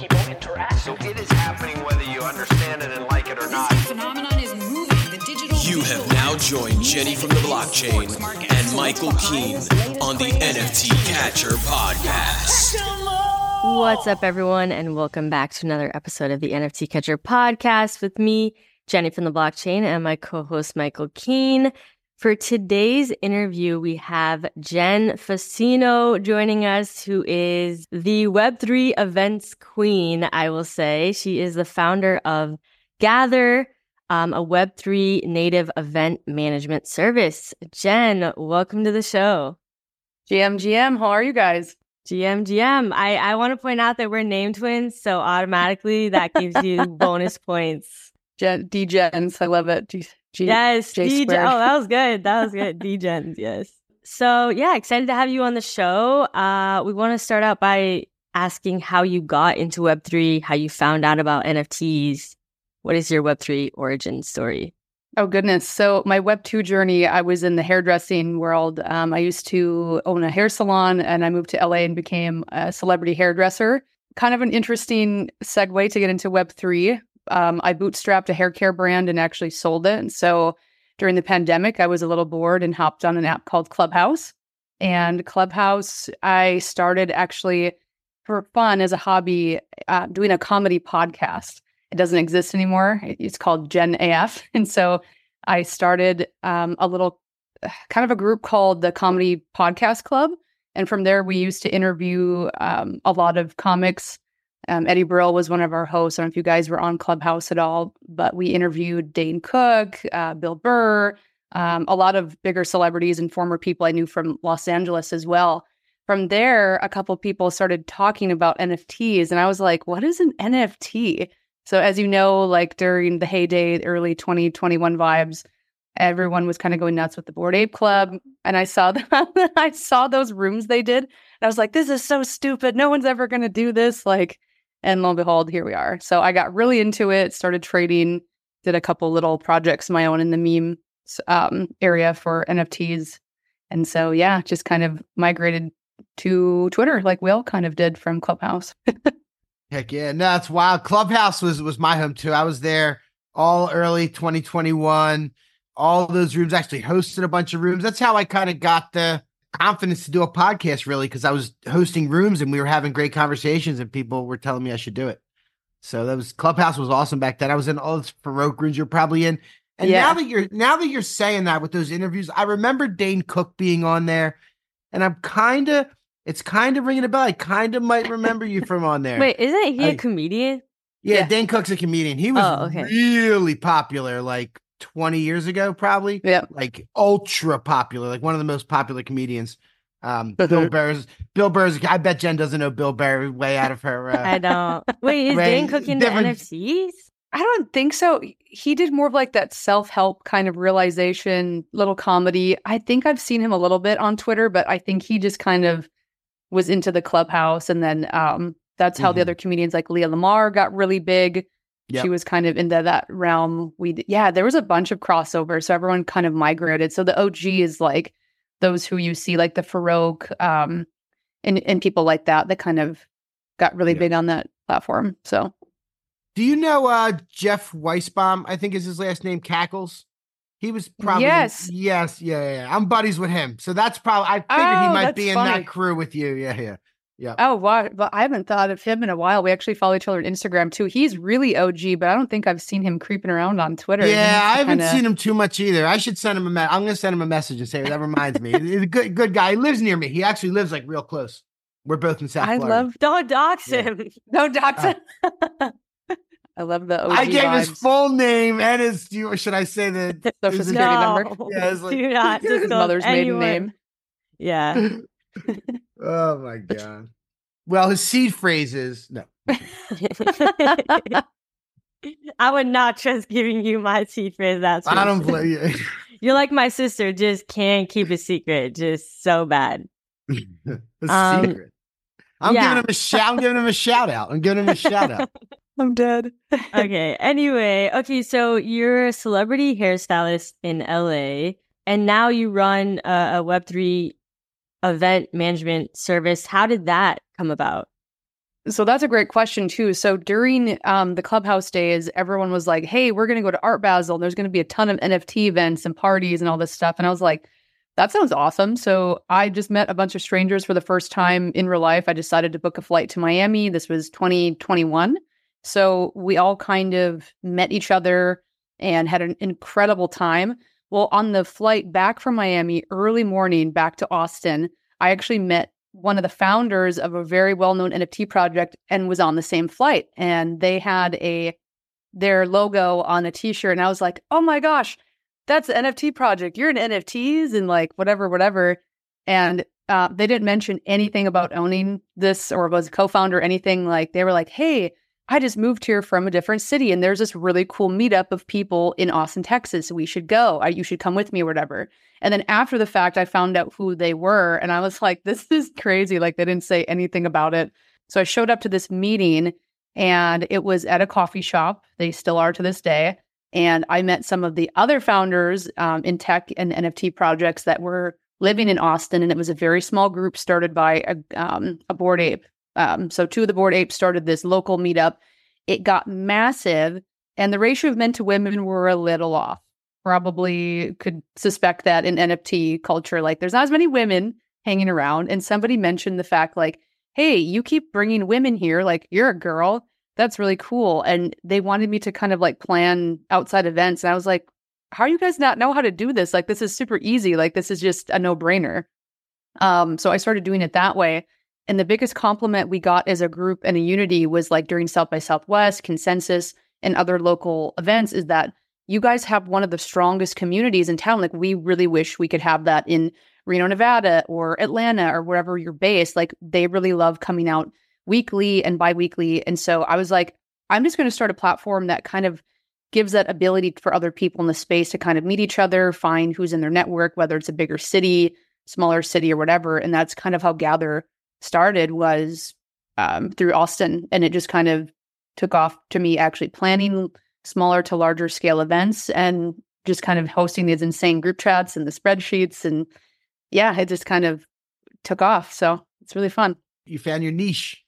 people interact. So it is happening whether you understand it and like it or not. phenomenon is moving. The digital. You have now joined Jenny from the blockchain and Michael Keen on the NFT Catcher podcast. What's up, everyone, and welcome back to another episode of the NFT Catcher podcast with me, Jenny from the blockchain, and my co host, Michael Keen. For today's interview, we have Jen Fassino joining us, who is the Web3 events queen, I will say. She is the founder of Gather, um, a Web3 native event management service. Jen, welcome to the show. GM, GM, how are you guys? GM, GM. I, I want to point out that we're name twins, so automatically that gives you bonus points. Gen, D-Gens, I love it. G, yes, J D-. Oh, that was good. That was good. D-Gens, yes. So, yeah, excited to have you on the show. Uh, we want to start out by asking how you got into Web3, how you found out about NFTs. What is your Web3 origin story? Oh goodness! So my Web two journey, I was in the hairdressing world. Um, I used to own a hair salon, and I moved to LA and became a celebrity hairdresser. Kind of an interesting segue to get into Web three. Um, I bootstrapped a hair care brand and actually sold it. And so during the pandemic, I was a little bored and hopped on an app called Clubhouse. And Clubhouse, I started actually for fun as a hobby, uh, doing a comedy podcast. It doesn't exist anymore. It's called Gen AF. And so I started um, a little kind of a group called the Comedy Podcast Club. And from there, we used to interview um, a lot of comics. Um, Eddie Brill was one of our hosts. I don't know if you guys were on Clubhouse at all, but we interviewed Dane Cook, uh, Bill Burr, um, a lot of bigger celebrities and former people I knew from Los Angeles as well. From there, a couple people started talking about NFTs, and I was like, what is an NFT? So, as you know, like during the heyday, early 2021 vibes, everyone was kind of going nuts with the Bored Ape Club. And I saw that I saw those rooms they did. And I was like, this is so stupid. No one's ever going to do this. Like, and lo and behold, here we are. So I got really into it, started trading, did a couple little projects my own in the meme um, area for NFTs. And so, yeah, just kind of migrated to Twitter like we all kind of did from Clubhouse. Heck yeah, no, it's wild. Clubhouse was was my home too. I was there all early 2021. All those rooms actually hosted a bunch of rooms. That's how I kind of got the confidence to do a podcast, really, because I was hosting rooms and we were having great conversations, and people were telling me I should do it. So that was Clubhouse was awesome back then. I was in all those Farokh rooms you're probably in. And Yeah. now that you're now that you're saying that with those interviews, I remember Dane Cook being on there, and I'm kind of it's kind of ringing a bell. I kind of might remember you from on there. Wait, isn't he a I- comedian? Yeah, Yeah. Dane Cook's a comedian. He was Oh, okay. really popular like 20 years ago, probably. Yeah. Like ultra popular, like one of the most popular comedians. Um, Bill. Burr's Bill Burr's I bet Jen doesn't know Bill Burr way out of her uh, I don't. Wait, is Right, Dane Cook into different- NFTs? I don't think so. He did more of like that self help kind of realization, little comedy. I think I've seen him a little bit on Twitter, but I think he just kind of was into the clubhouse. And then um, that's how the Mhm. other comedians like Leah Lamar got really big. Yep. She was kind of into that realm. We, yeah, there was a bunch of crossovers. So everyone kind of migrated. So the OG is like those who you see, like the Farokh um, and, and people like that, that kind of got really Yeah. big on that platform. So Do you know uh Jeff Weisbaum? I think is his last name, Cackles. He was probably Yes. yes, yeah, yeah, yeah. I'm buddies with him. So that's probably I figured Oh, he might be in funny. that crew with you. Yeah, yeah. Yeah. Oh, wow. But I haven't thought of him in a while. We actually follow each other on Instagram too. He's really OG, but I don't think I've seen him creeping around on Twitter. Yeah, I haven't kinda- seen him too much either. I should send him a. Me- I'm gonna send him a message and say that reminds me. He's a good, good guy. He lives near me. He actually lives like real close. We're both in South I Florida. love Don't dox Yeah. him. no docs. Uh. I love the OG I gave his full name and his. Should I say the Social security no, number. Yeah, like- do not. His mother's maiden anyone- name. Yeah. Oh my god. Well, his seed phrase is no. I would not trust giving you my secret. That's I don't blame you. You're like my sister, just can't keep a secret, just so bad. a Um, secret. I'm yeah. giving him a shout. I'm giving him a shout out. I'm giving him a shout out. I'm dead. okay. Anyway, okay. So you're a celebrity hairstylist in LA, and now you run a, a Web3 event management service. How did that come about? So that's a great question too. So during um, the clubhouse days, everyone was like, "Hey, we're going to go to Art Basel. And there's going to be a ton of NFT events and parties and all this stuff." And I was like, "That sounds awesome." So I just met a bunch of strangers for the first time in real life. I decided to book a flight to Miami. This was 2021. So we all kind of met each other and had an incredible time. Well, on the flight back from Miami, early morning back to Austin, I actually met one of the founders of a very well-known NFT project and was on the same flight and they had a their logo on a t-shirt and I was like, "Oh my gosh, that's an NFT project. You're in NFTs and like whatever whatever." And uh, they didn't mention anything about owning this or was a co-founder anything like they were like, "Hey, I just moved here from a different city and there's this really cool meetup of people in Austin, Texas. We should go. I, you should come with me or whatever." And then after the fact, I found out who they were. And I was like, this is crazy. Like, they didn't say anything about it. So I showed up to this meeting and it was at a coffee shop. They still are to this day. And I met some of the other founders um, in tech and NFT projects that were living in Austin. And it was a very small group started by a, um, a bored ape. Um, so two of the bored apes started this local meetup. It got massive, and the ratio of men to women were a little off probably could suspect that in NFT culture, like there's not as many women hanging around. And somebody mentioned the fact, like, hey, you keep bringing women here, like you're a girl. That's really cool. And they wanted me to kind of like plan outside events. And I was like, how do you guys not know how to do this? Like, this is super easy. Like, this is just a no brainer. Um, so I started doing it that way. And the biggest compliment we got as a group and a unity was like during South by Southwest, Consensus, and other local events is that you guys have one of the strongest communities in town. Like, we really wish we could have that in Reno, Nevada, or Atlanta, or wherever you're based. Like, they really love coming out weekly and biweekly. And so I was like, I'm just going to start a platform that kind of gives that ability for other people in the space to kind of meet each other, find who's in their network, whether it's a bigger city, smaller city, or whatever. And that's kind of how Gather started was um, through Austin, and it just kind of took off to me actually planning smaller to larger scale events and just kind of hosting these insane group chats and the spreadsheets and yeah it just kind of took off so it's really fun You found your niche.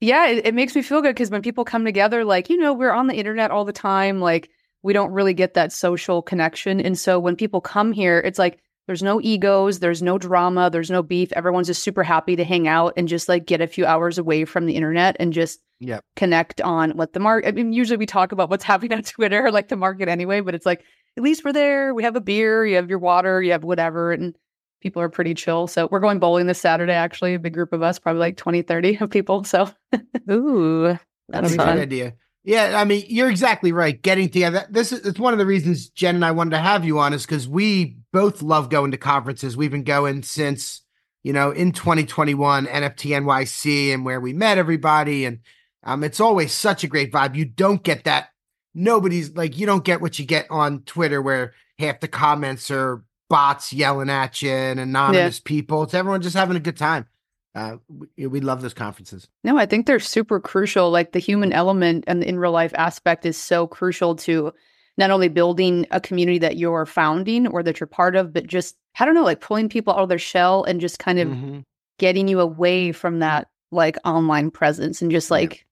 yeah it, it makes me feel good because when people come together like you know we're on the internet all the time like we don't really get that social connection and so when people come here it's like there's no egos there's no drama there's no beef everyone's just super happy to hang out and just like get a few hours away from the internet and just Yep. connect on what the market. I mean, usually we talk about what's happening on Twitter, like the market anyway, but it's like at least we're there. We have a beer, you have your water, you have whatever, and people are pretty chill. So we're going bowling this Saturday, actually, a big group of us, probably like 20, 30 of people. So Ooh, That'll That's be a good fun. idea. Yeah, I mean, you're exactly right. Getting together. This is it's one of the reasons Jen and I wanted to have you on is because we both love going to conferences. We've been going since, you know, in 2021, NFT NYC and where we met everybody. And um, it's always such a great vibe. You don't get that. Nobody's like, you don't get what you get on Twitter where half the comments are bots yelling at you and anonymous people. It's everyone just having a good time. Uh, we, we love those conferences. no, I think they're super crucial. Like the human element and the in real life aspect is so crucial to not only building a community that you're founding or that you're part of, but just, I don't know, like pulling people out of their shell and just kind of Mhm. getting you away from that like online presence and just like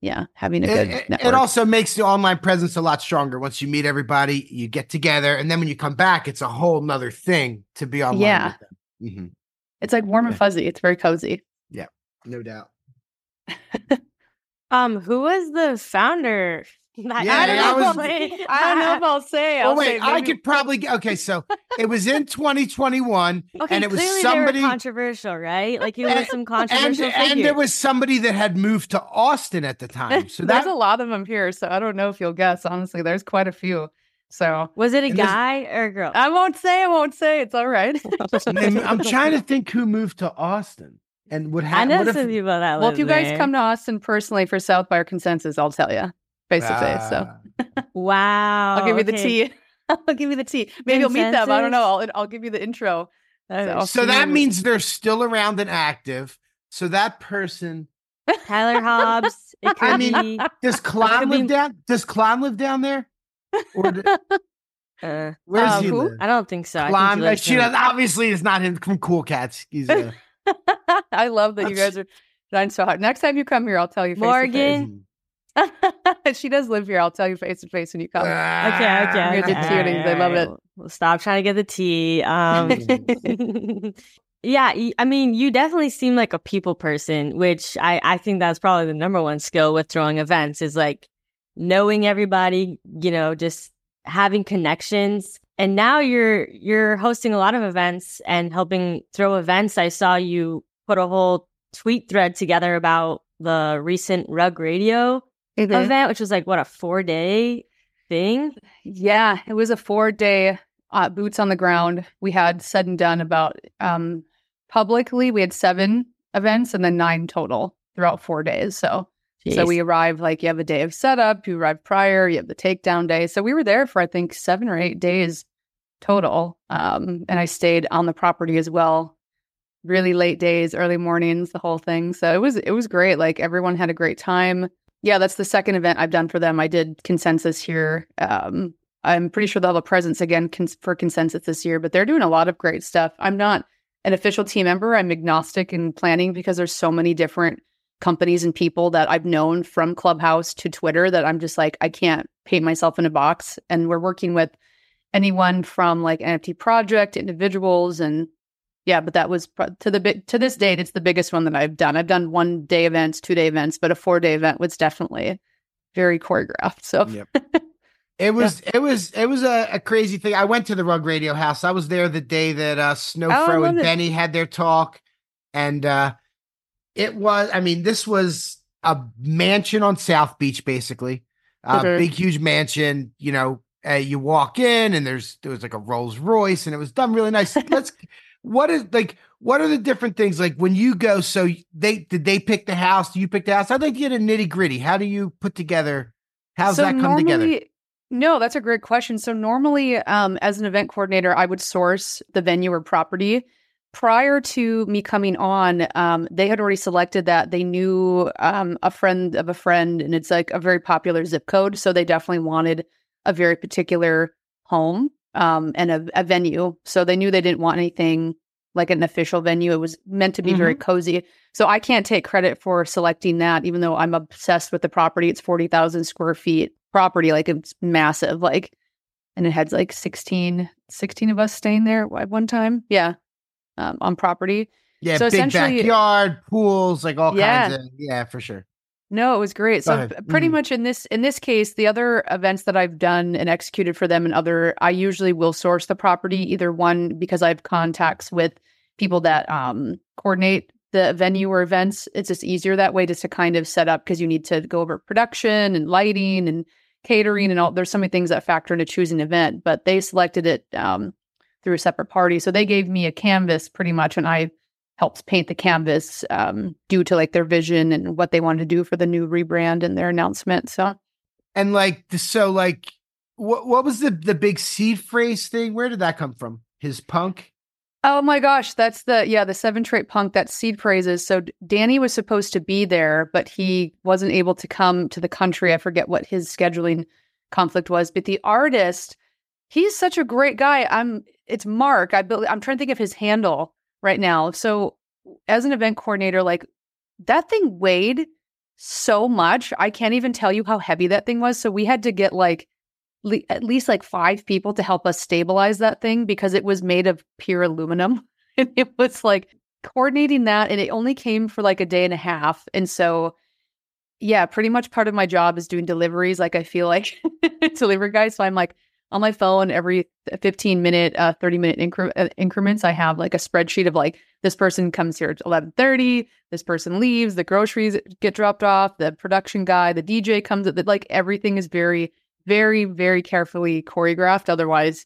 yeah, having a good It, it- network. it also makes the online presence a lot stronger once you meet everybody, you get together, and then when you come back, it's a whole nother thing to be online. Yeah. with them. Mhm. it's like warm and fuzzy. It's very cozy. Yeah, no doubt. um, who was the founder? That- Yeah, I don't I know. was- I don't know if I'll say. Oh I'll wait, say I could probably okay. So it was in 2021, Okay, and it was somebody, controversial, right? Like he was some controversial and figure. there was somebody that had moved to Austin at the time. So there's that a lot of them here, so I don't know if you'll guess. Honestly, there's quite a few. So was it a guy or a girl? I won't say. I won't say. It's all right. I'm trying to think who moved to Austin and would I know what if, some people that well, if you guys there. come to Austin personally for South by or consensus, I'll tell you. Face to face. So Ah. Wow. I'll give you the tea. I'll give you the tea. Maybe you'll meet them. I don't know. I'll, I'll give you the intro. Okay. so that means they're still around and active. So that person Tyler Hobbs. It could I mean, be. does Clon could live be- down? Does Clon live down there? Or do- Uh, where does Um, he who? live? I don't think so. I think he uh, lives she does, obviously is not him from Cool Cats. He's uh, I love that you guys are trying so hard. Next time you come here, I'll tell you face Morgan. To she does live here. I'll tell you face to face when you come. Okay, okay, You're okay. the cuties. I love it. Well, stop trying to get the tea. Um, yeah, I mean, you definitely seem like a people person, which I, I think that's probably the number one skill with throwing events is like knowing everybody, you know, just having connections. And now you're you're hosting a lot of events and helping throw events. I saw you put a whole tweet thread together about the recent Rug Radio event, which was like what a four day thing. Yeah, it was a four day uh, boots on the ground. We had said and done about um, publicly. We had seven events and then nine total throughout four days. So so we arrived like you have a day of setup, you arrive prior, you have the takedown day. So we were there for I think seven or eight days total. Um, and I stayed on the property as well. Really late days, early mornings, the whole thing. So it was it was great. Like everyone had a great time. Yeah, that's the second event I've done for them. I did consensus here. Um, I'm pretty sure they'll have a presence again cons- for consensus this year, but they're doing a lot of great stuff. I'm not an official team member. I'm agnostic in planning because there's so many different companies and people that I've known from Clubhouse to Twitter that I'm just like, I can't paint myself in a box. And we're working with anyone from like NFT project, individuals, and yeah, but that was to the big to this date, it's the biggest one that I've done. I've done one day events, two day events, but a four day event was definitely very choreographed. So Yep. It was it was it was a, a crazy thing. I went to the Rug Radio House. I was there the day that uh Snowfro Oh, and it. Benny had their talk. And uh it was I mean, this was a mansion on South Beach, basically. Uh Okay. big huge mansion, you know. Uh, you walk in and there's there was like a Rolls Royce and it was done really nice. Let's what is like what are the different things like when you go so they did they pick the house do you pick the house i'd like to get a nitty gritty how do you put together how's So that come together normally- No, that's a great question. So normally, um, as an event coordinator, I would source the venue or property. Prior to me coming on, um, they had already selected that. They knew um, a friend of a friend, and it's like a very popular zip code. So they definitely wanted a very particular home um, and a, a venue. So they knew they didn't want anything like an official venue. It was meant to be very cozy. So I can't take credit for selecting that, even though I'm obsessed with the property. It's 40,000 square feet property. Like it's massive. Like, and it had like 16, 16 of us staying there at one time. Yeah. Um, on property. yeah so big essentially- backyard pools like all Yeah. kinds of yeah for sure No, it was great. So pretty Mhm. much in this in this case, the other events that I've done and executed for them and other, I usually will source the property either one because I have contacts with people that um coordinate the venue or events. It's just easier that way just to kind of set up because you need to go over production and lighting and catering and all. There's so many things that factor into choosing an event, but they selected it um through a separate party. So they gave me a canvas pretty much, and I helped paint the canvas um, due to like their vision and what they wanted to do for the new rebrand and their announcement. So and like so like what what was the the big seed phrase thing where did that come from his punk Oh my gosh, that's the yeah, the seven trait punk that seed phrases. So Danny was supposed to be there, but he wasn't able to come to the country. I forget what his scheduling conflict was, but the artist, he's such a great guy. I'm it's Mark. I I'm trying to think of his handle right now. So as an event coordinator, like that thing weighed so much. I can't even tell you how heavy that thing was. So we had to get like le- at least like five people to help us stabilize that thing because it was made of pure aluminum. And it was like coordinating that, and it only came for like a day and a half. And so, yeah, pretty much part of my job is doing deliveries. Like I feel like delivery guy. So I'm like on my phone every 15 minute, uh, 30 minute incre- uh, increments. I have like a spreadsheet of like this person comes here at 11:30, this person leaves, the groceries get dropped off, the production guy, the DJ comes. At like everything is very very, very carefully choreographed. Otherwise,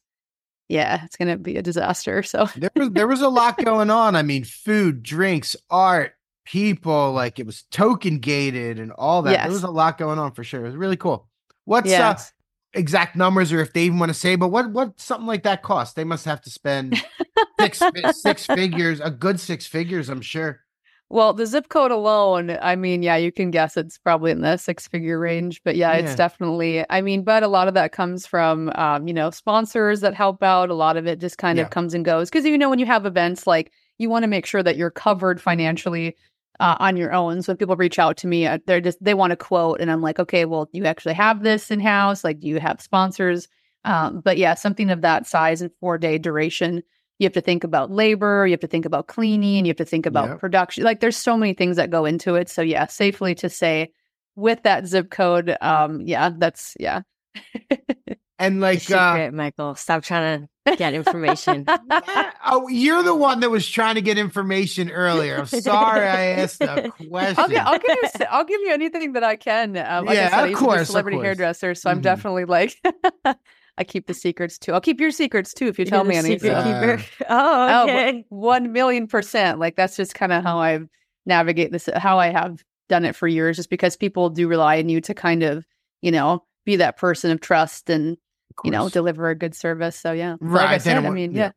yeah, it's gonna be a disaster. So there was there was a lot going on i mean food drinks art people like it was token gated and all that Yes. there was a lot going on for sure it was really cool What's uh, exact numbers, or if they even want to say, but what what something like that cost? They must have to spend six six figures, a good six figures, I'm sure. Well, the zip code alone, I mean, yeah, you can guess it's probably in the six figure range, but yeah, Yeah. it's definitely, I mean, but a lot of that comes from, um, you know, sponsors that help out. A lot of it just kind Yeah. of comes and goes because, you know, when you have events, like you want to make sure that you're covered financially uh, on your own. So when people reach out to me, uh, they're just, they want a quote and I'm like, okay, well, you actually have this in house. Like, do you have sponsors? Um, but yeah, something of that size and four day duration you have to think about labor, you have to think about cleaning, you have to think about Yep. production. Like there's so many things that go into it. So yeah, safely to say with that zip code, um, yeah, that's yeah. And like, Secret, uh, Michael. Stop trying to get information. oh, you're the one that was trying to get information earlier. I'm sorry I asked a question. I'll, gi- I'll give you s- I'll give you anything that I can. Um, like Yeah, I said, of used to course, a of celebrity course. hairdresser, so I'm Mhm. definitely like I keep the secrets too. I'll keep your secrets too if you You're tell me anything. secret Uh, keeper. Oh, Oh, okay. one million percent. Like that's just kind of how I navigate this, how I have done it for years, just because people do rely on you to kind of, you know, be that person of trust and, Of you know, deliver a good service. So yeah. Right, Like I said, I mean, yeah.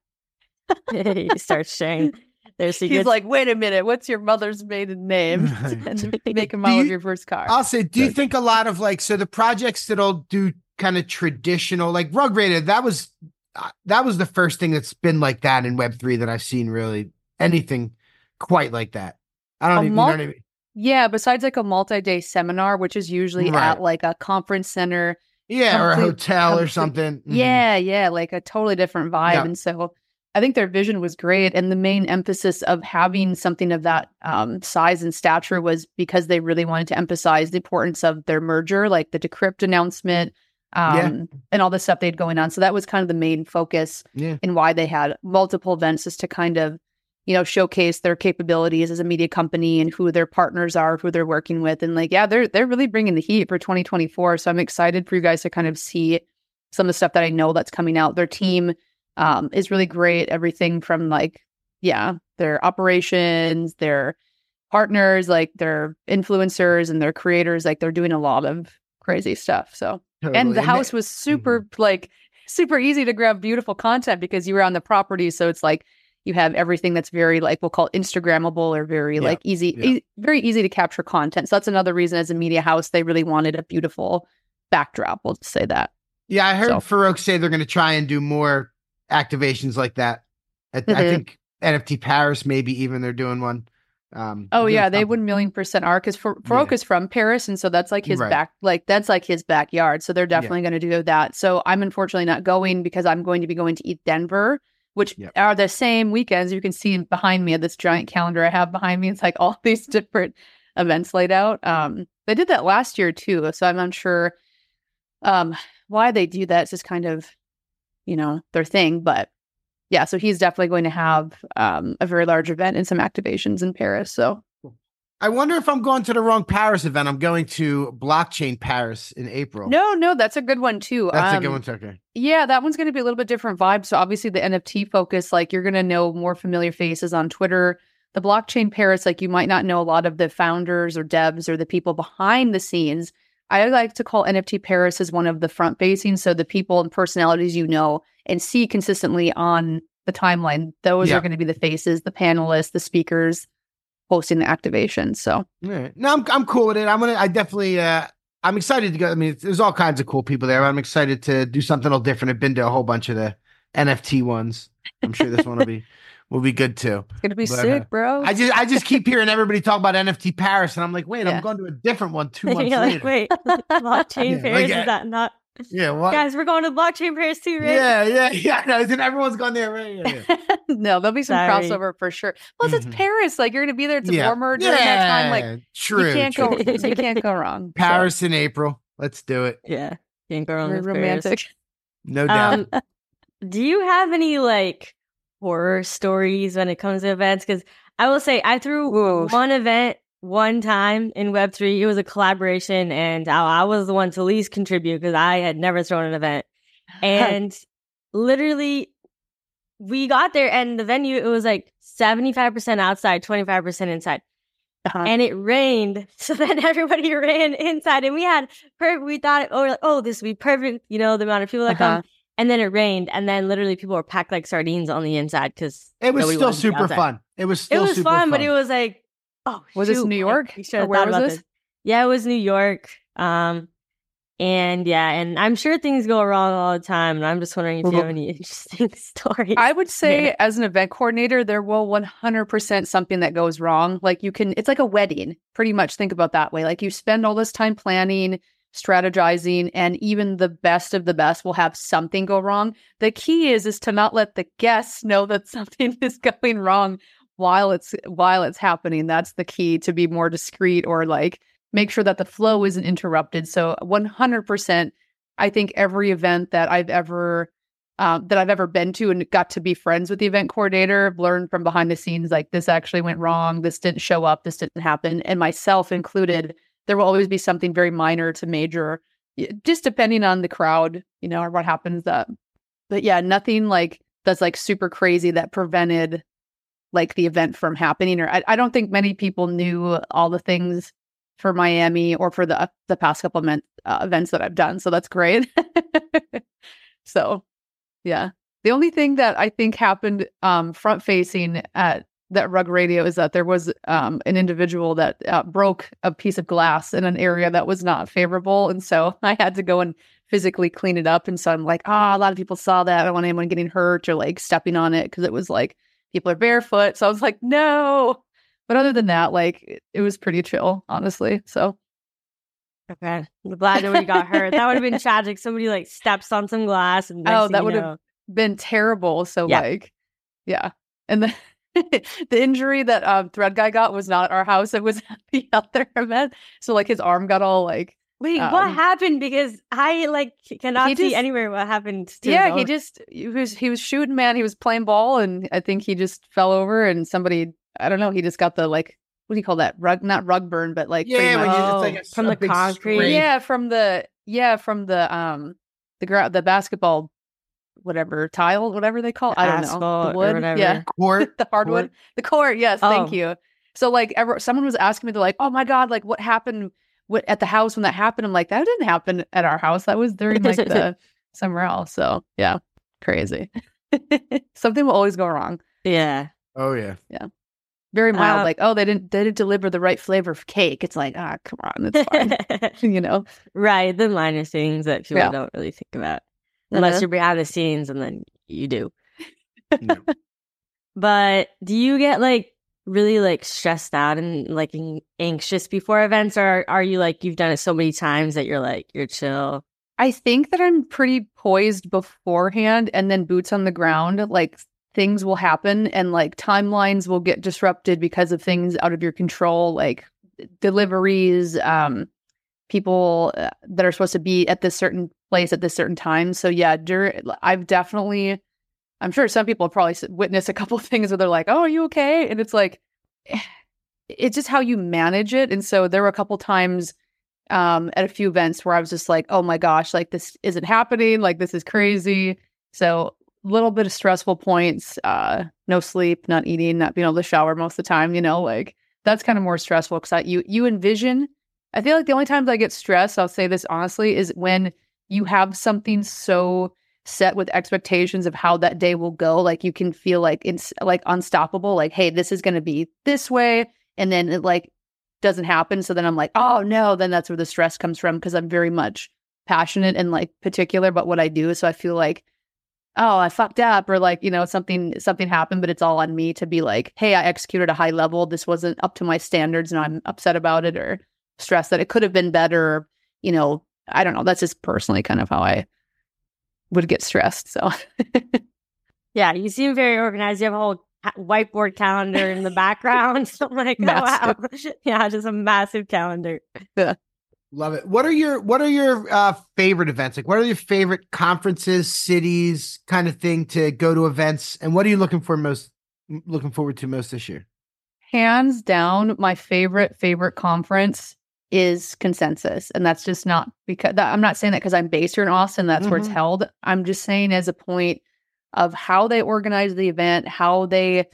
yeah. he starts sharing their secrets. He's like, wait a minute, what's your mother's maiden name? And make a model of your first car. I'll say, do you think a lot of like so the projects that'll do kind of traditional like rug rated that was uh, that was the first thing that's been like that in Web three that I've seen really anything quite like that. I don't even you mul- know what I mean. yeah, besides like a multi-day seminar, which is usually Right. at like a conference center. Yeah, or a complete- hotel or complete- something. Mhm. Yeah, yeah, like a totally different vibe. Yeah. And so I think their vision was great. And the main emphasis of having something of that um, size and stature was because they really wanted to emphasize the importance of their merger, like the Decrypt announcement um, Yeah. and all the stuff they had going on. So that was kind of the main focus Yeah. and why they had multiple events is to kind of, you know, showcase their capabilities as a media company and who their partners are, who they're working with. And like, yeah, they're they're really bringing the heat for 2024. So I'm excited for you guys to kind of see some of the stuff that I know that's coming out. Their team um, is really great. Everything from like, yeah, their operations, their partners, like their influencers and their creators, like they're doing a lot of crazy stuff. So Totally. and the house was super like super easy to grab beautiful content because you were on the property so it's like you have everything that's very like we'll call instagrammable or very Yeah, like easy yeah. e- very easy to capture content so that's another reason as a media house they really wanted a beautiful backdrop we'll just say that Yeah, I heard So- Farokh say they're going to try and do more activations like that. I, I Mhm. think NFT Paris, maybe even they're doing one. Um, oh yeah they one million percent are because Farokh Yeah. is from paris and so that's like his Right. back like that's like his backyard so they're definitely going to do that so i'm unfortunately not going because i'm going to be going to ETHDenver which Yep. are the same weekends you can see behind me this giant calendar i have behind me. It's like all these different events laid out. Um they did that last year too so i'm unsure um why they do that. It's just kind of you know their thing but yeah so he's definitely going to have um a very large event and some activations in paris so I wonder if I'm going to the wrong Paris event. I'm going to Blockchain Paris in April. No, no, that's a good one too. that's a good Um, one. too, Okay. Yeah, that one's going to be a little bit different vibe. So obviously the NFT focus, like you're going to know more familiar faces on Twitter. The blockchain Paris, like you might not know a lot of the founders or devs or the people behind the scenes. I like to call NFT Paris as one of the front facing. So the people and personalities you know and see consistently on the timeline, those Yeah. are going to be the faces, the panelists, the speakers hosting the activation. So right. No, I'm I'm cool with it. I'm gonna. I definitely. uh I'm excited to go. I mean, there's all kinds of cool people there. I'm excited to do something a little different. I've been to a whole bunch of the NFT ones. I'm sure this one will be will be good too. it's to be But, uh, sick, bro. I just I just keep hearing everybody talk about NFT Paris, and I'm like, wait, Yeah. I'm going to a different one two months You're later. like, wait, blockchain Yeah, Paris like, uh, is that not? Yeah, what? Guys, we're going to blockchain Paris too, right? Yeah, yeah, yeah. No, isn't everyone's going there, right? Yeah, yeah. no, there'll be some Sorry. crossover for sure. Plus, it's Paris. Like you're going to be there. It's yeah. warmer during that time. Like true. you can't true. go. you can't go wrong. So, Paris in April. Let's do it. Yeah. Can't go wrong very with Paris. romantic. No doubt. Um, do you have any like horror stories when it comes to events? Because I will say I threw Ooh. one event one time in Web three. It was a collaboration, and I, I was the one to least contribute because I had never thrown an event. And literally, we got there, and the venue it was like seventy five percent outside, twenty five percent inside. Uh-huh. and it rained. So then everybody ran inside, and we had perfect. We thought, oh, like, oh, this would be perfect. You know, the amount of people that Uh-huh. come. And then it rained, and then literally people were packed like sardines on the inside because It was still super fun. It was It was super fun, but it was like, oh, Was this New York? we should have where thought was about this? this. Yeah, it was New York. Um, and yeah, and I'm sure things go wrong all the time. And I'm just wondering if you have any interesting stories. I would say, as an event coordinator, there will 100% something that goes wrong. Like you can, it's like a wedding, pretty much. Think about that way. Like you spend all this time planning, strategizing, and even the best of the best will have something go wrong. The key is is to not let the guests know that something is going wrong while it's while it's happening. That's the key to be more discreet or like make sure that the flow isn't interrupted. So 100%, I think every event that I've ever um, that I've ever been to and got to be friends with the event coordinator, learned from behind the scenes like this actually went wrong, this didn't show up, this didn't happen, and myself included. There will always be something very minor to major, just depending on the crowd, you know, or what happens. That, but yeah, nothing like that's like super crazy that prevented like the event from happening. Or I, I don't think many people knew all the things for Miami or for the the past couple of men, uh, events that I've done. So that's great. so yeah. The only thing that I think happened um, front facing at that rug radio is that there was um, an individual that uh, broke a piece of glass in an area that was not favorable. And so I had to go and physically clean it up. And so I'm like, ah, a lot of people saw that. I don't want anyone getting hurt or like stepping on it because it was like people are barefoot. So I was like, no. But other than that, like it, it was pretty chill, honestly. So okay, I'm glad nobody got hurt. That would have been tragic. Somebody like steps on some glass and oh, that would know- have been terrible. So Yeah. like, yeah. And the the injury that um thread guy got was not at our house. It was at the other event. So like his arm got all like Wait, what um, happened? Because I like cannot see just- anywhere what happened. To yeah, he just he was he was shooting man. He was playing ball and I think he just fell over and somebody I don't know. He just got the like what do you call that rug? Not rug burn, but like pretty Yeah, when much- you, Oh, it's like a, from a the concrete. scrape. yeah from the yeah from the um the ground the basketball whatever tile whatever they call it. I don't know the wood whatever. yeah Court. the hardwood the court yes thank Oh. you so like ever someone was asking me they're like oh my god like what happened what at the house when that happened i'm like that didn't happen at our house that was during like the somewhere else so yeah crazy something will always go wrong yeah. Oh yeah. Yeah. Very mild Uh, like oh they didn't they didn't deliver the right flavor of cake it's like ah come on it's fine you know right, the minor things that people Yeah. don't really think about unless Uh-huh. you're behind the scenes, and then you do. No. But do you get like really like stressed out and like anxious before events, or are you like you've done it so many times that you're like you're chill? I think that I'm pretty poised beforehand and then boots on the ground. Like things will happen and like timelines will get disrupted because of things out of your control, like deliveries, um, people uh, that are supposed to be at this certain place at this certain time. So yeah, dur- I've definitely, I'm sure some people probably witness a couple things where they're like, "Oh, are you okay?" And it's like, it's just how you manage it. And so there were a couple times um at a few events where I was just like, oh my gosh, like this isn't happening, like this is crazy. So a little bit of stressful points, uh, no sleep, not eating, not being able to shower most of the time, you know, like that's kind of more stressful because you you envision I feel like the only times I get stressed, I'll say this honestly, is when you have something so set with expectations of how that day will go. Like you can feel like it's like unstoppable. Like, hey, this is going to be this way, and then it like doesn't happen. So then I'm like, oh no. Then that's where the stress comes from because I'm very much passionate and like particular about what I do. So I feel like, oh, I fucked up, or like you know something something happened, but it's all on me to be like, hey, I executed a high level. This wasn't up to my standards, and I'm upset about it, or stressed that it could have been better. You know, I don't know. That's just personally kind of how I would get stressed. So Yeah, you seem very organized. You have a whole whiteboard calendar in the background. So I'm like, oh wow, yeah, just a massive calendar. Love it. What are your What are your uh, favorite events? Like, what are your favorite conferences, cities, kind of thing to go to events? And what are you looking for most? Looking forward to most this year? hands down, my favorite favorite conference is consensus, and that's just not because that, I'm not saying that because I'm based here in Austin. That's where it's Mhm. held. I'm just saying as a point of how they organize the event, how they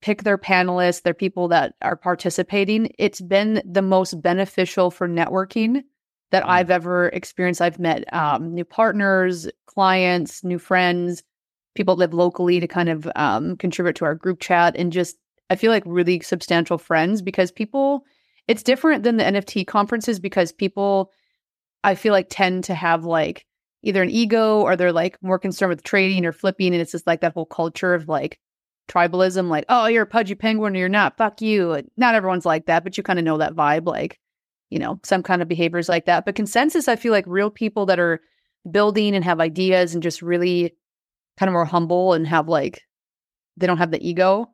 pick their panelists, their people that are participating. It's been the most beneficial for networking that I've ever experienced. I've met um, new partners, clients, new friends, people that live locally to kind of um, contribute to our group chat, and just I feel like really substantial friends because people. It's different than the NFT conferences because people, I feel like, tend to have like either an ego or they're like more concerned with trading or flipping, and it's just like that whole culture of like tribalism, like, oh, you're a pudgy penguin or you're not, fuck you. Not everyone's like that, but you kind of know that vibe, like, you know, some kind of behaviors like that. But consensus, I feel like real people that are building and have ideas and just really kind of more humble and have like, they don't have the ego.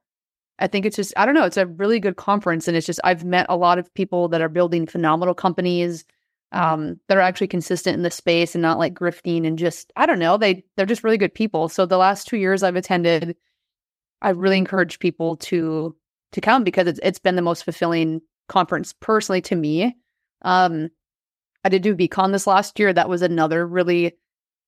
I think it's just, I don't know, it's a really good conference. And it's just, I've met a lot of people that are building phenomenal companies um, that are actually consistent in the space and not like grifting and just, I don't know, they, they're just really good people. So the last two years I've attended, I really encourage people to to come because it's it's been the most fulfilling conference personally to me. Um, I did do VeeCon this last year. That was another really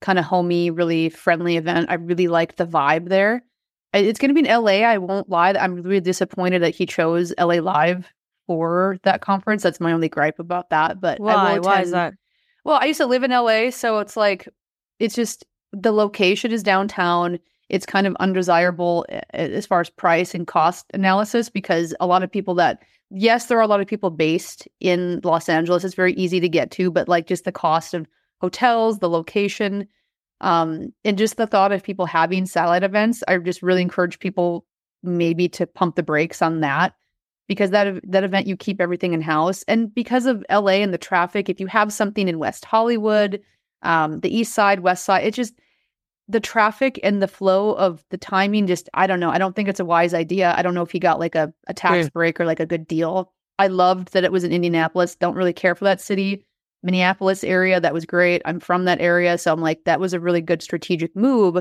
kind of homey, really friendly event. I really liked the vibe there. It's going to be in LA. I won't lie. I'm really disappointed that he chose LA Live for that conference. That's my only gripe about that. But why? Why is that? Well, I used to live in LA, so it's like it's just the location is downtown it's kind of undesirable as far as price and cost analysis because a lot of people that yes there are a lot of people based in los angeles it's very easy to get to but like just the cost of hotels the location um, and just the thought of people having satellite events i just really encourage people maybe to pump the brakes on that because that that event you keep everything in house and because of la and the traffic if you have something in west hollywood um, the east side west side it just the traffic and the flow of the timing just I don't know. I don't think it's a wise idea. I don't know if he got like a, a tax break or like a good deal. I loved that it was in Indianapolis. Don't really care for that city. Minneapolis area, that was great. I'm from that area. So I'm like, that was a really good strategic move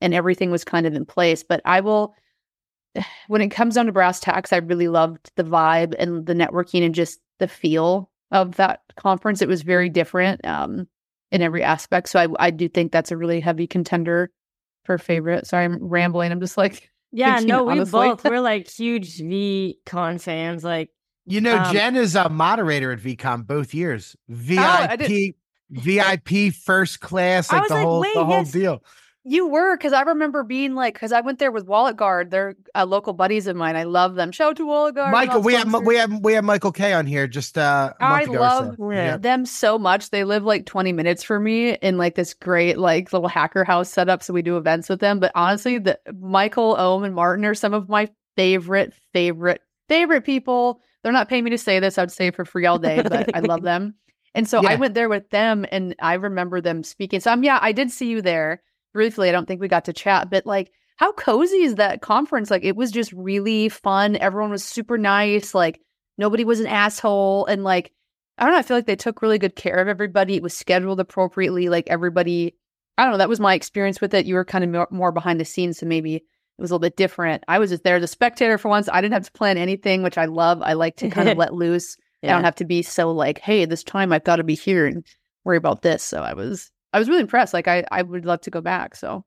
and everything was kind of in place. But I will when it comes down to brass tacks, I really loved the vibe and the networking and just the feel of that conference. It was very different. Um, in every aspect. So I I do think that's a really heavy contender for favorite. Sorry, I'm rambling. I'm just like yeah, no, we honestly. both we're like huge VeeCon fans. Like You know, Um, Jen is a moderator at VeeCon both years. Oh, VIP, VIP first class, like the like, whole wait, the whole yes. deal. You were because I remember being like because I went there with Wallet Guard. They're uh, local buddies of mine. I love them. Shout out to Wallet Guard. Michael, not we have we have we have Michael K on here just uh, a month I ago or love so. Yeah. them so much. They live like 20 minutes from me in like this great like little hacker house setup. So we do events with them. But honestly, the Michael, Ohm, and Martin are some of my favorite, favorite, favorite people. They're not paying me to say this. I'd say it for free all day, but I love them. And so I went there with them and I remember them speaking. So I'm, yeah, I did see you there briefly. I don't think we got to chat, but like how cozy is that conference? Like it was just really fun. Everyone was super nice. Like nobody was an asshole. And like, I don't know, I feel like they took really good care of everybody. It was scheduled appropriately. Like everybody, I don't know, that was my experience with it. You were kind of more, more behind the scenes. So maybe it was a little bit different. I was just there as a spectator for once. I didn't have to plan anything, which I love. I like to kind of let loose. I don't have to be so like, hey, this time I've got to be here and worry about this. So I was, I was really impressed. Like I, I would love to go back. So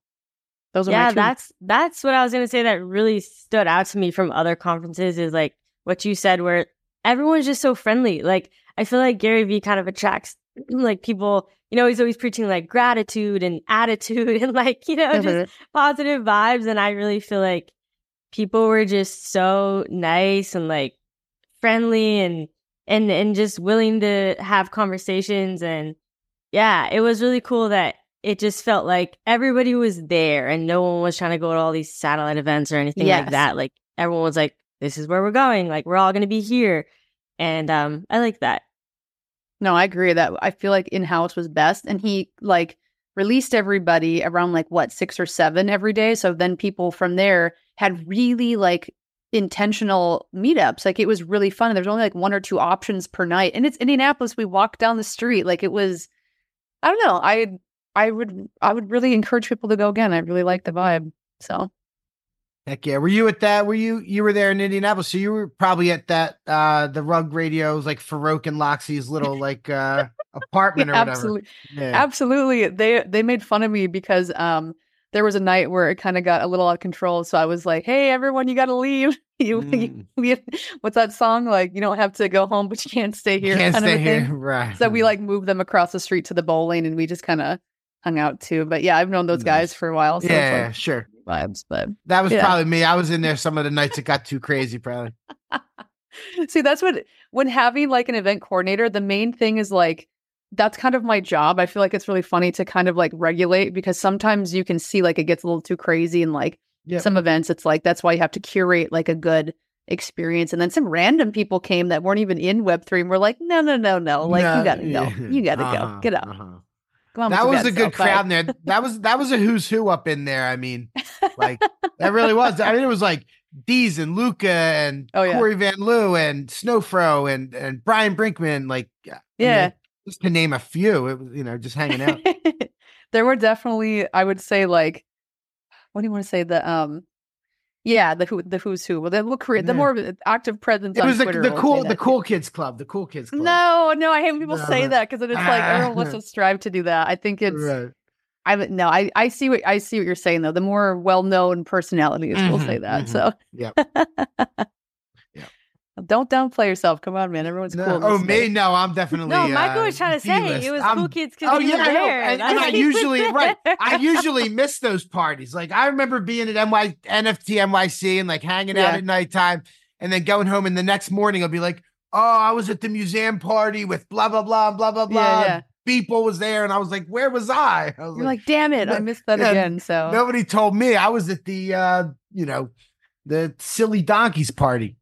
those are my yeah, two. that's that's what I was gonna say that really stood out to me from other conferences is like what you said where everyone's just so friendly. Like I feel like Gary Vee kind of attracts like people, you know, he's always preaching like gratitude and attitude and like, you know, Mhm. just positive vibes. And I really feel like people were just so nice and like friendly and and and just willing to have conversations and yeah, it was really cool that it just felt like everybody was there and no one was trying to go to all these satellite events or anything Yes. like that. Like everyone was like, this is where we're going. Like we're all going to be here. And um, I like that. No, I agree that I feel like in house was best. And he like released everybody around like what, six or seven every day. So then people from there had really like intentional meetups. Like it was really fun. There's only like one or two options per night. And it's Indianapolis. We walked down the street. Like it was I don't know. I I would I would really encourage people to go again. I really like the vibe. So Heck yeah. Were you at that? Were you you were there in Indianapolis? So you were probably at that uh the rug radios like Farokh and Loxy's little like uh apartment or whatever. absolutely. Yeah. Absolutely. They they made fun of me because um there was a night where it kind of got a little out of control. So I was like, "Hey, everyone, you got to leave." you, Mm. you, what's that song like? You don't have to go home, but you can't stay here. Can't stay here, right? So we like moved them across the street to the bowling, and we just kind of hung out too. But yeah, I've known those guys for a while. So yeah, it's sure. Vibes. But That was Yeah. probably me. I was in there some of the nights it got too crazy, probably. See, that's what when having like an event coordinator, the main thing is like that's kind of my job. I feel like it's really funny to kind of like regulate because sometimes you can see like it gets a little too crazy and like Yep. some events it's like that's why you have to curate like a good experience. And then some random people came that weren't even in Web3 and we're like, no, no, no, no. Like No, you gotta yeah. go. You gotta Uh-huh, go. Get out. uh-huh. That was a good. Bye. crowd in there. That was that was a who's who up in there. I mean, like that really was. I mean, it was like Deez and Luca and Oh, yeah. Cory Van Lew and Snowfro and and Brian Brinkman. Like, I mean, Yeah. just to name a few. It was you know just hanging out. there were definitely, I would say, like, what do you want to say? The um, yeah, the who, the who's who. Well, the create the more active presence. It on was the, the I would say cool the cool kids club. The cool kids club. No, no, I hate when people No, say that because it's like everyone wants Ah. to strive to do that. I think it's. Right. I no, I I see what I see what you're saying though. The more well known personalities will say that. mhm. So Yep. don't downplay yourself. Come on, man. Everyone's No, cool. oh me? No, I'm definitely. No, Michael uh, was trying to say D-list. it was I'm- cool kids because Oh yeah, I there. And, and I usually right. I usually miss those parties. Like I remember being at NY NFT NYC and like hanging out at nighttime, and then going home. And the next morning, I'll be like, "Oh, I was at the museum party with blah blah blah blah blah blah." Yeah, yeah. People was there, and I was like, "Where was I?" I was You're like, damn it, I missed that yeah, again. So nobody told me. I was at the, uh, you know, the silly donkeys party.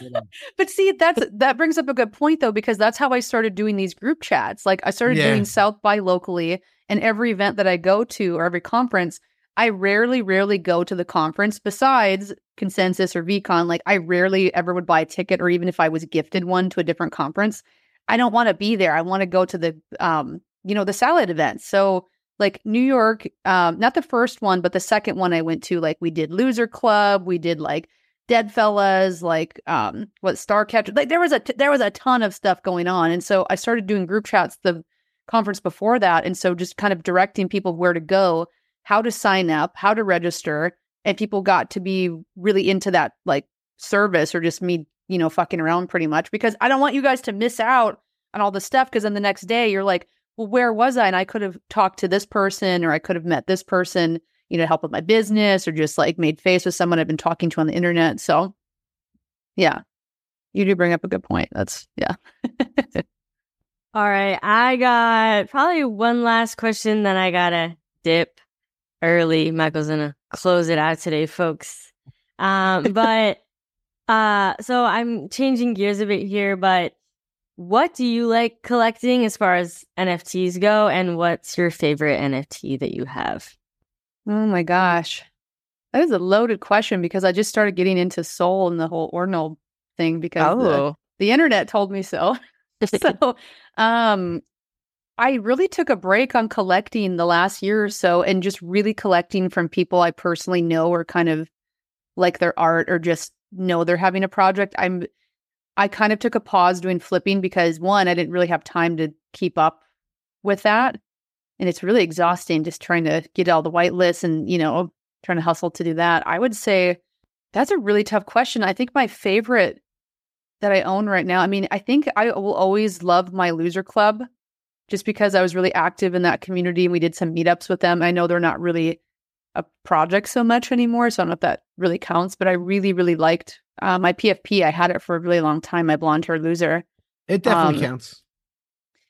But see, that's that brings up a good point though, because that's how I started doing these group chats. Like I started Yeah. doing South by locally, and every event that I go to or every conference, I rarely, rarely go to the conference. Besides Consensus or VeeCon, like I rarely ever would buy a ticket, or even if I was gifted one to a different conference, I don't want to be there. I want to go to the, um, you know, the salad events. So like New York, um, not the first one, but the second one I went to, like we did Loser Club, we did like DeadFellaz, like um, what Starcatcher. Like there was a t- there was a ton of stuff going on, and so I started doing group chats the conference before that, and so just kind of directing people where to go, how to sign up, how to register, and people got to be really into that like service or just me, you know, fucking around pretty much because I don't want you guys to miss out on all the stuff because then the next day you're like, well, where was I? And I could have talked to this person or I could have met this person, you know, help with my business or just like made face with someone I've been talking to on the internet. So yeah, you do bring up a good point. That's yeah. All right, I got probably one last question, then I gotta dip early. Michael's gonna close it out today, folks. Um, but uh, so I'm changing gears a bit here, but what do you like collecting as far as NFTs go, and what's your favorite NFT that you have? Oh my gosh. That is a loaded question because I just started getting into soul and the whole ordinal thing because the, Oh, the internet told me so. so um I really took a break on collecting the last year or so and just really collecting from people I personally know or kind of like their art or just know they're having a project. I'm I kind of took a pause doing flipping because one, I didn't really have time to keep up with that. And it's really exhausting just trying to get all the white lists and, you know, trying to hustle to do that. I would say that's a really tough question. I think my favorite that I own right now, I mean, I think I will always love my loser club just because I was really active in that community and we did some meetups with them. I know they're not really a project so much anymore, so I don't know if that really counts, but I really, really liked uh, my PFP. I had it for a really long time, my blonde hair loser. It definitely Um, counts.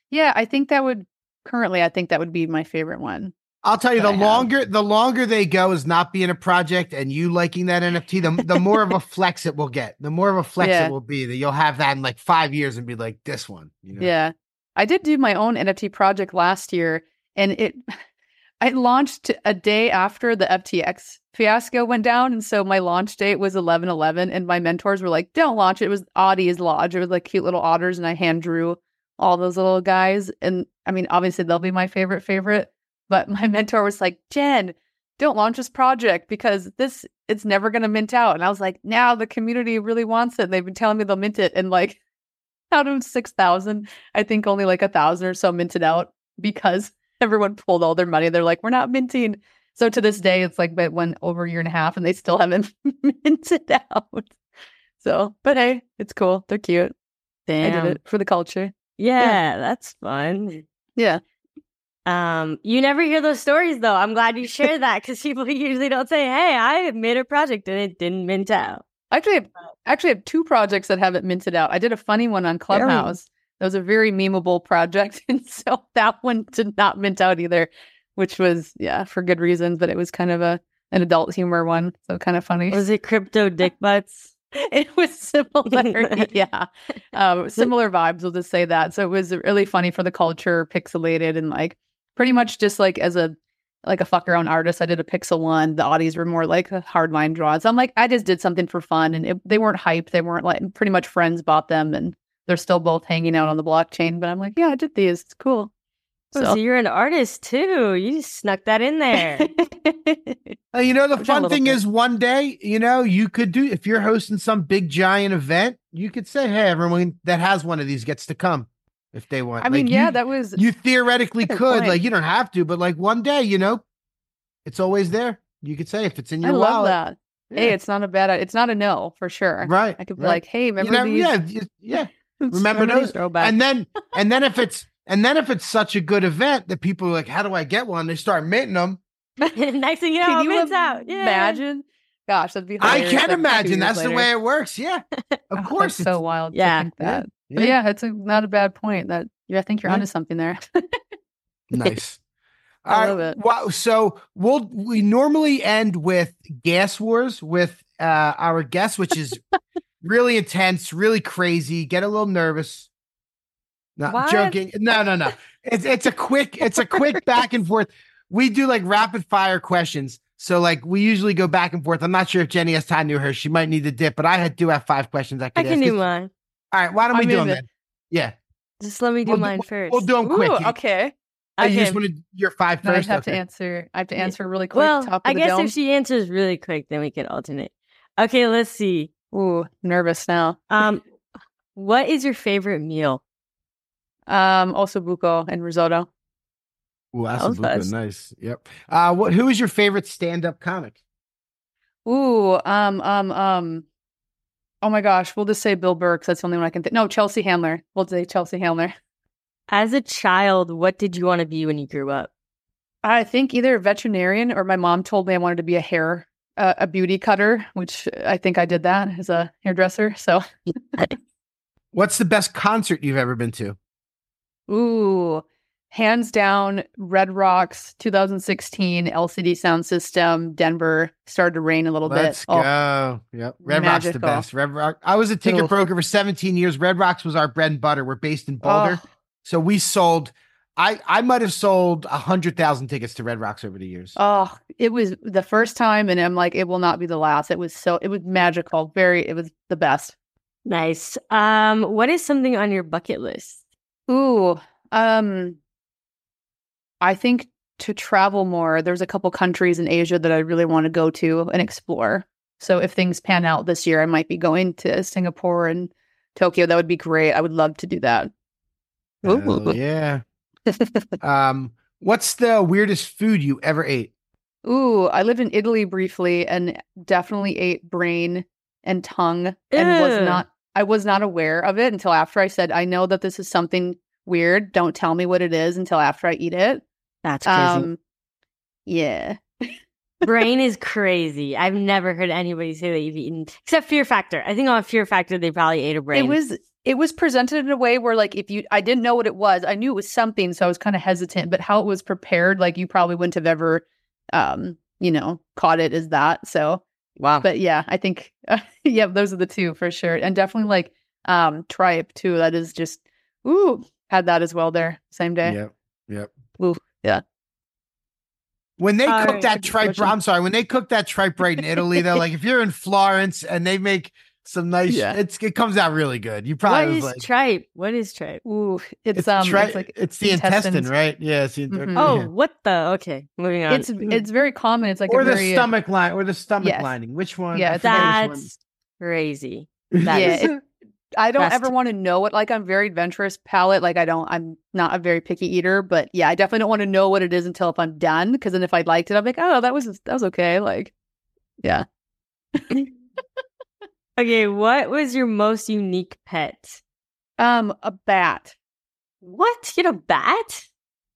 Yeah, I think that would currently, I think that would be my favorite one. I'll tell you, the longer the longer they go is not being a project and you liking that NFT, the, the more of a flex it will get. The more of a flex Yeah. it will be that you'll have that in like five years and be like this one. You know? Yeah. I did do my own NFT project last year and it I launched a day after the FTX fiasco went down. And so my launch date was 11 11. And my mentors were like, don't launch it. It was Audie's Lodge. It was like cute little otters. And I hand drew all those little guys. And I mean, obviously, they'll be my favorite, favorite. But my mentor was like, Jen, don't launch this project because this, it's never going to mint out. And I was like, now the community really wants it. They've been telling me they'll mint it. And like, out of 6,000, I think only like a thousand or so minted out because everyone pulled all their money. They're like, we're not minting. So to this day, it's like, but went over a year and a half and they still haven't minted out. So, but hey, it's cool. They're cute. Damn. I did it for the culture. Yeah, that's fun. Yeah. Um, you never hear those stories though. I'm glad you shared that because people usually don't say, "Hey, I made a project and it didn't mint out." I actually have, actually have two projects that haven't minted out. I did a funny one on Clubhouse. That was a very memeable project, and so that one did not mint out either, which was yeah for good reasons. But it was kind of a an adult humor one, so kind of funny. Was it CryptoDickbutts? it was similar, yeah, um, similar vibes. We'll just say that. So it was really funny for the culture, pixelated, and like pretty much just like as a like a fuck around artist. I did a pixel one. The oddies were more like a hard line draws. I'm like, I just did something for fun, and it, they weren't hyped. They weren't like pretty much friends bought them, and they're still both hanging out on the blockchain. But I'm like, yeah, I did these. It's cool. Oh, so you're an artist too. You just snuck that in there. Uh, you know, the fun thing bit. is one day, you know, you could do if you're hosting some big giant event, you could say, Hey, everyone that has one of these gets to come if they want. I mean, yeah, you, that was you theoretically could, point. like you don't have to, but like one day, you know, it's always there. You could say if it's in I your love wallet. that. Hey, it's not a bad. It's not a no for sure. Right. I could be right. like, hey, You remember know, these? yeah, yeah. Remember those? And then and then if it's and then if it's such a good event that people are like, How do I get one? They start minting them. Next thing you know, Can it you mints out. Yeah. imagine? Gosh, that'd be. I can like, imagine years that's the way it works. Yeah. Of Oh, course. that's so wild. Yeah. to think that. Yeah. But yeah, it's a, not a bad point. That yeah, I think you're Yeah. onto something there. Nice. I All right, love it. Wow. So we'll we normally end with gas wars with uh our guests, which is really intense, really crazy. Get a little nervous. Not What? joking. No, no, no. It's it's a quick, it's a quick back and forth. We do like rapid fire questions. So like we usually go back and forth. I'm not sure if Jenny has time to her. She might need to dip, but I had- do have five questions I I can ask. do mine. All right, why don't we I'm do in them then? Yeah. Just let me do We'll mine we'll- first. We'll do them quick. Ooh, You- okay. I You just Okay. want to your five Now I first. have to answer. I have to answer really quick. well, top of I the guess dome. if she answers really quick, then we can alternate. Okay, let's see. Ooh, nervous now. Um, what is your favorite meal? Um, osso buco and risotto. Ooh, that's That was nice. Yep. Uh, what? Who is your favorite stand-up comic? Ooh, um, um, um. Oh my gosh, we'll just say Bill Burr 'cause that's the only one I can think. No, Chelsea Handler. We'll say Chelsea Handler. As a child, what did you want to be when you grew up? I think either a veterinarian or my mom told me I wanted to be a hair, uh, a beauty cutter, which I think I did that as a hairdresser. So, What's the best concert you've ever been to? Ooh, hands down, Red Rocks 2016 LCD Soundsystem, Denver. Started to rain a little Let's bit. Oh, go. Yep. Red Rock's the best. Red Rock. I was a ticket Ooh. broker for 17 years. Red Rocks was our bread and butter. We're based in Boulder. Oh. So we sold, I, I might have sold a hundred thousand tickets to Red Rocks over the years. Oh, it was the first time, and I'm like, it will not be the last. It was so, it was magical. Very, it was the best. Nice. Um, what is something on your bucket list? Ooh, um, I think to travel more. There's a couple countries in Asia that I really want to go to and explore. So if things pan out this year, I might be going to Singapore and Tokyo. That would be great. I would love to do that. Hell yeah. Um, what's the weirdest food you ever ate? Ooh, I lived in Italy briefly and definitely ate brain and tongue and was not I was not aware of it until after I said, I know that this is something weird. Don't tell me what it is until after I eat it. That's crazy. Um yeah. Brain is crazy. I've never heard anybody say that you've eaten except Fear Factor. I think on Fear Factor they probably ate a brain. It was it was presented in a way where like if you I didn't know what it was. I knew it was something, so I was kind of hesitant, but how it was prepared, like you probably wouldn't have ever um, you know, caught it as that. So wow. but yeah, I think yeah, those are the two for sure. And definitely like um tripe too. That is just ooh, had that as well there. Same day. Yep. Yep. Ooh, yeah. When they All cook right, that tripe, question. I'm sorry, when they cook that tripe right in Italy, though, like if you're in Florence and they make some nice, Yeah. it's it comes out really good. You what probably is like, tripe? What is tripe? Ooh, it's, it's, um tri- it's like it's the intestine, right? Yeah, it's the, Mhm. Oh, yeah. what the? Okay, moving on. it's it's very common. It's like or a the very, uh, stomach line, or the stomach Yes. lining. Which one? Yeah, I it's one. That's crazy. Yeah, That is- it- I don't Best. ever want to know it. Like I'm very adventurous palate. Like I don't. I'm not a very picky eater. But yeah, I definitely don't want to know what it is until if I'm done. Because then if I liked it, I'm like, oh, that was that was okay. Like, yeah. okay, what was your most unique pet? Um, a bat. What? You had a bat?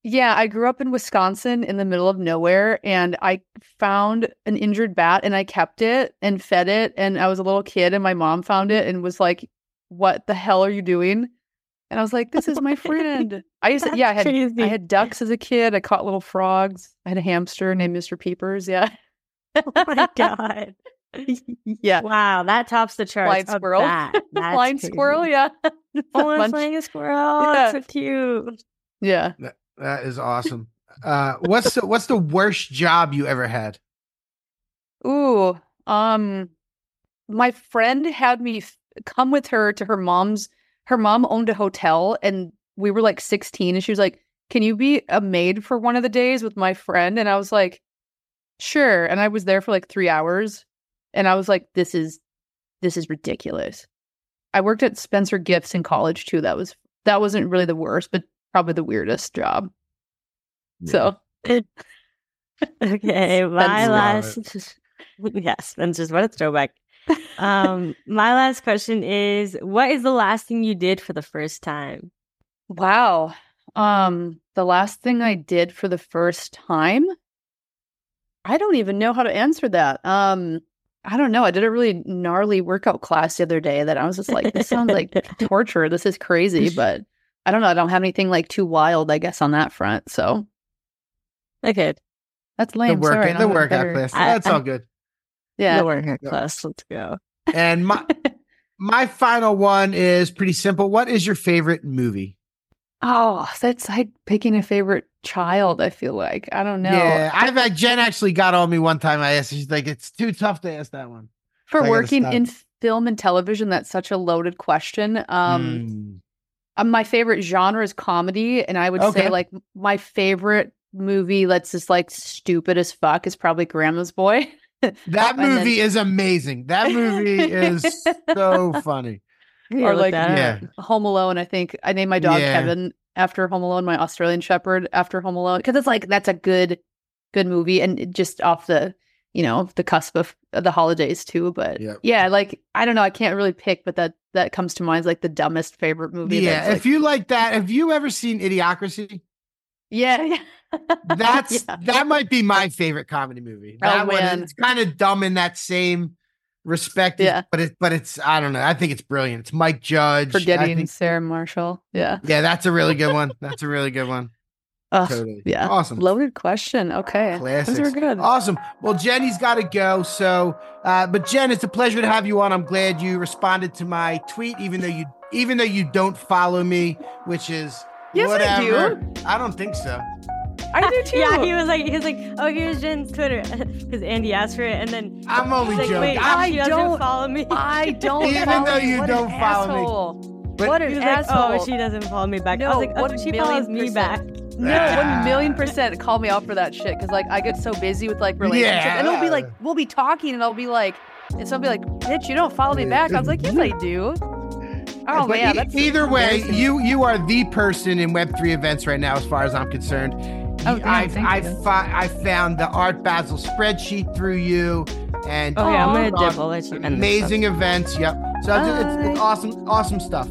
Yeah, I grew up in Wisconsin in the middle of nowhere and I found an injured bat and I kept it and fed it. And I was a little kid and my mom found it and was like, What the hell are you doing? And I was like, This is my friend. I used to, yeah, I had crazy. I had ducks as a kid. I caught little frogs. I had a hamster named Mr. Peepers. Yeah. Oh my god. yeah. Wow, that tops the charts. Flying A squirrel. bat. That's Flying crazy. squirrel, yeah. Oh, I'm Bunch- flying a squirrel. Yeah. That's so cute. Yeah. That is awesome. Uh, what's the what's the worst job you ever had? Ooh, um, my friend had me f- come with her to her mom's. Her mom owned a hotel, and we were like 16, and she was like, "Can you be a maid for one of the days with my friend?" And I was like, "Sure." And I was there for like three hours, and I was like, "This is, this is ridiculous." I worked at Spencer Gifts in college too. That was that wasn't really the worst, but probably the weirdest job. So Okay, my last yes, Spencer's what a throwback. Um, my last question is: What is the last thing you did for the first time? Wow. Um, the last thing I did for the first time, I don't even know how to answer that. Um, I don't know. I did a really gnarly workout class the other day that I was just like, this sounds like torture. This is crazy, but I don't know. I don't have anything like too wild, I guess, on that front. So Okay, that's The lame. work Sorry, I the don't have a workout better- class. I- That's all good. Yeah. the workout Yeah. class. Let's go. And my my final one is pretty simple. What is your favorite movie? Oh, that's like picking a favorite child. I feel like I don't know. Yeah, I've had Jen actually got on me one time. I asked, she's like, "It's too tough to ask that one." For gotta working in film and television, that's such a loaded question. Um, Mm. Uh, my favorite genre is comedy, and I would Okay. say like my favorite movie that's just like stupid as fuck is probably Grandma's Boy. that and then- movie is amazing. That movie is so funny. Yeah, or look like that. Yeah, Home Alone. I think I named my dog Yeah. Kevin after Home Alone, my Australian Shepherd after Home Alone, because it's like that's a good, good movie, and just off the you know the cusp of the holidays too. But Yep. yeah, like I don't know, I can't really pick, but that that comes to mind as like the dumbest favorite movie. yeah. that's, like- if you like that, have you ever seen Idiocracy? yeah, yeah. That's Yeah. that might be my favorite comedy movie. Oh, That one, man. it's kind of dumb in that same respect. Yeah. but it but it's I don't know. I think it's brilliant. It's Mike Judge. Forgetting think- Sarah Marshall. Yeah. yeah, that's a really good one. That's a really good one. Ugh, Totally. Yeah. Awesome. Loaded question. Okay. Classics. Those are good. Awesome. Well, Jenny's got to go. So, uh, but Jen, it's a pleasure to have you on. I'm glad you responded to my tweet, even though you even though you don't follow me, which is Yes, I do. I don't think so. I do too. Yeah, he was like, he was like, oh, here's Jen's Twitter because Andy asked for it, and then I'm only like, joking. wait, I she don't- follow me. I don't Even follow though you. you What don't an follow me. asshole. But- what He an was like, oh, asshole. oh, she doesn't follow me back. I No, was like, oh, one she million follows me back. percent. No, one million percent call me out for that shit. Cause like I get so busy with like relationships. Yeah. And it'll be like, we'll be talking and I'll be like, and somebody be like, bitch, you don't follow me back. I was like, yes, I do. Oh But man, e- that's either way, you you are the person in Web three events right now, as far as I'm concerned. Oh, damn, I thank I, I found the Art Basel spreadsheet through you, and Oh, yeah, I'm gonna Aw. dip. I'll let you end amazing events. Yep. So it's, it's, it's awesome, awesome stuff.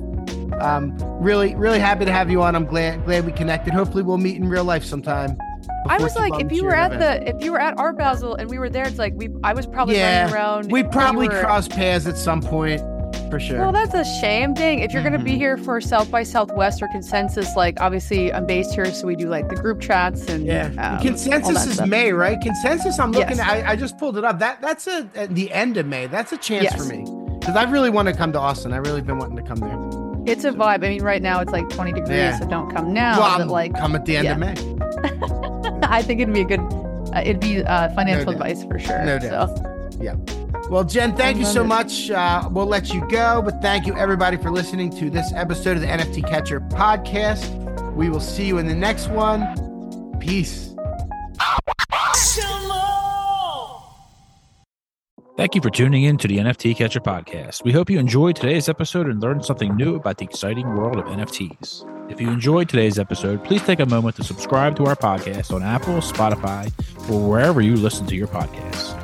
Um, really, really happy to have you on. I'm glad glad we connected. Hopefully, we'll meet in real life sometime. I was like, if you were at event. the, if you were at Art Basel and we were there, it's like we, I was probably yeah, running around. we probably were- crossed paths at some point for sure. Well, that's a shame. Dang, if you're gonna be Mhm. here for South by Southwest or Consensus, like obviously I'm based here, so we do like the group chats and Yeah, um, consensus is stuff. May, right? Consensus. I'm looking. Yes. at I, I just pulled it up. That that's a at the end of May. That's a chance Yes. for me because I really want to come to Austin. I really been wanting to come there. It's a vibe. I mean, right now it's like 20 degrees, Yeah. so don't come now. well, but like, come at the end of. May. I think it'd be a good, uh, it'd be uh, financial doubt. advice for sure. No doubt. So Well, Jen, thank you so it. much. Uh, we'll let you go, but thank you everybody for listening to this episode of the NFT Catcher podcast. We will see you in the next one. Peace. Thank you for tuning in to the NFT Catcher podcast. We hope you enjoyed today's episode and learned something new about the exciting world of NFTs. If you enjoyed today's episode, please take a moment to subscribe to our podcast on Apple, Spotify, or wherever you listen to your podcasts.